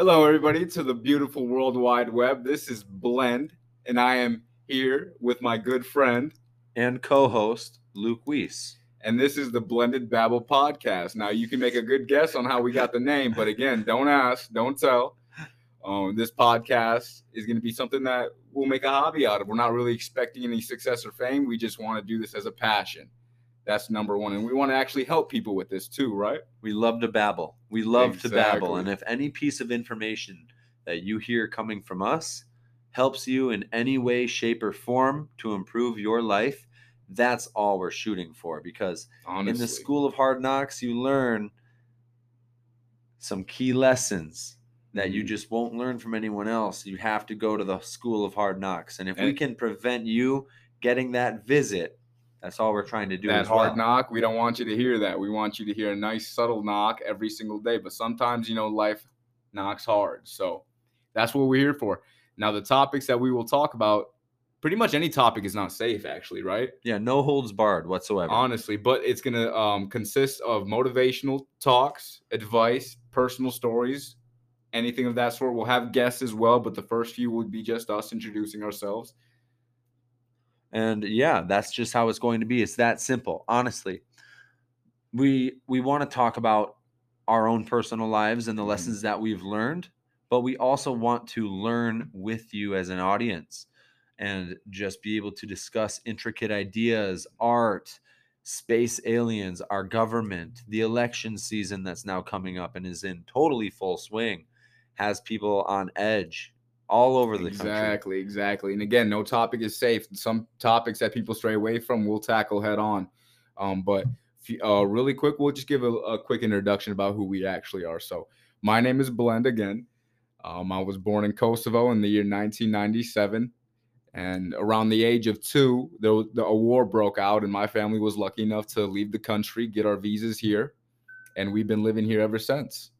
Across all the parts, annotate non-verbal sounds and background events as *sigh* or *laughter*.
Hello, everybody, to the beautiful World Wide Web. This is Blend, and I am here with my good friend, and co-host Luke Weiss. and this is the Blended Babble podcast. Now, you can make a good guess on how we got the name, but again, *laughs* don't ask, don't tell. Um, this podcast is going to be something that we'll make a hobby out of. We're not really expecting any success or fame. We just want to do this as a passion. That's number one, and we want to actually help people with this too, right? We love to babble. We love to babble. And if any piece of information that you hear coming from us helps you in any way, shape, or form to improve your life, that's all we're shooting for. Because Honestly, in the school of hard knocks, you learn some key lessons that you Mhm. just won't learn from anyone else. You have to go to the school of hard knocks. And if we can prevent you getting that visit, that's all we're trying to do. that hard well. knock, we don't want you to hear that. We want you to hear a nice subtle knock every single day. But sometimes, you know, life knocks hard. So that's what we're here for. Now, the topics that we will talk about, pretty much any topic is not safe, actually, right? Yeah, no holds barred whatsoever. Honestly, but it's gonna um, consist of motivational talks, advice, personal stories, anything of that sort. We'll have guests as well, but the first few would be just us introducing ourselves. And yeah that's just how it's going to be it's that simple honestly we we want to talk about our own personal lives and the Mhm. lessons that we've learned but we also want to learn with you as an audience and just be able to discuss intricate ideas art space aliens our government the election season that's now coming up and is in totally full swing has people on edge all over the country exactly, exactly. And again, no topic is safe. Some topics that people stray away from, we'll tackle head on. Um, but uh, really quick, we'll just give a, a quick introduction about who we actually are. So, my name is Blend again. Um, I was born in Kosovo in the year 1997. And around the age of two, there, the, a war broke out, and my family was lucky enough to leave the country, get our visas here, and we've been living here ever since.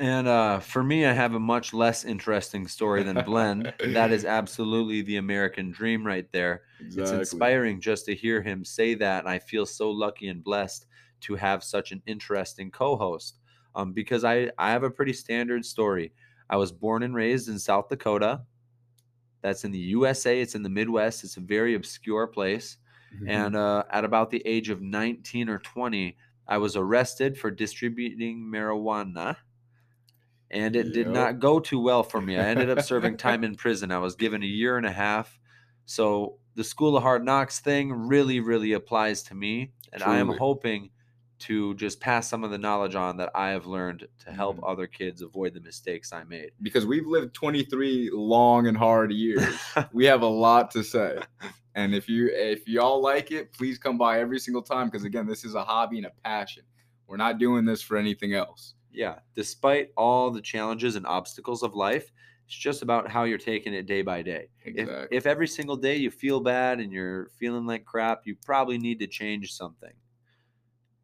And uh, for me, I have a much less interesting story than Blend. that is *laughs* absolutely the American dream right there. It's inspiring just to hear him say that. And I feel so lucky and blessed to have such an interesting co host um, because I, I have a pretty standard story. I was born and raised in South Dakota. That's in the USA, it's in the Midwest, it's a very obscure place. Mhm. And uh, at about the age of 19 or 20, I was arrested for distributing marijuana. And it did Yep. not go too well for me. I ended up *laughs* serving time in prison. I was given a year and a half. So the School of Hard Knocks thing really, really applies to me. And I am hoping to just pass some of the knowledge on that I have learned to help Mhm. other kids avoid the mistakes I made. because we've lived 23 long and hard years. *laughs* we have a lot to say. And if you if y'all like it, please come by every single time because again, this is a hobby and a passion. We're not doing this for anything else. Yeah, despite all the challenges and obstacles of life, it's just about how you're taking it day by day. If, Exactly. if every single day you feel bad and you're feeling like crap, you probably need to change something.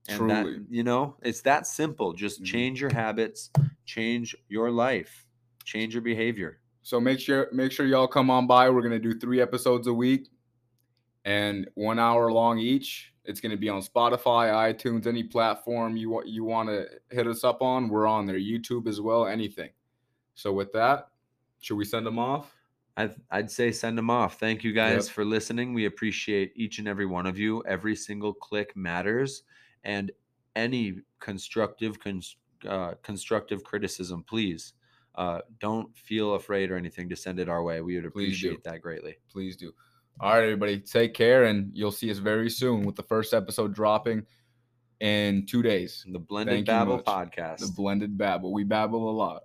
And Truly. that, you know, it's that simple. Just Mhm. change your habits, change your life, change your behavior. So make sure make sure y'all come on by. We're gonna do three episodes a week and one hour long each. It's gonna be on Spotify, iTunes, any platform you want you want to hit us up on. We're on there, YouTube as well, anything. So with that, should we send them off? I'd, I'd say send them off. Thank you guys for listening. We appreciate each and every one of you. Every single click matters, and any constructive cons- uh, constructive criticism, please uh, don't feel afraid or anything to send it our way. We would appreciate that greatly. please do. All right, everybody, take care, and you'll see us very soon with the first episode dropping in two days. The Blended Thank Babble podcast. The blended babble. We babble a lot.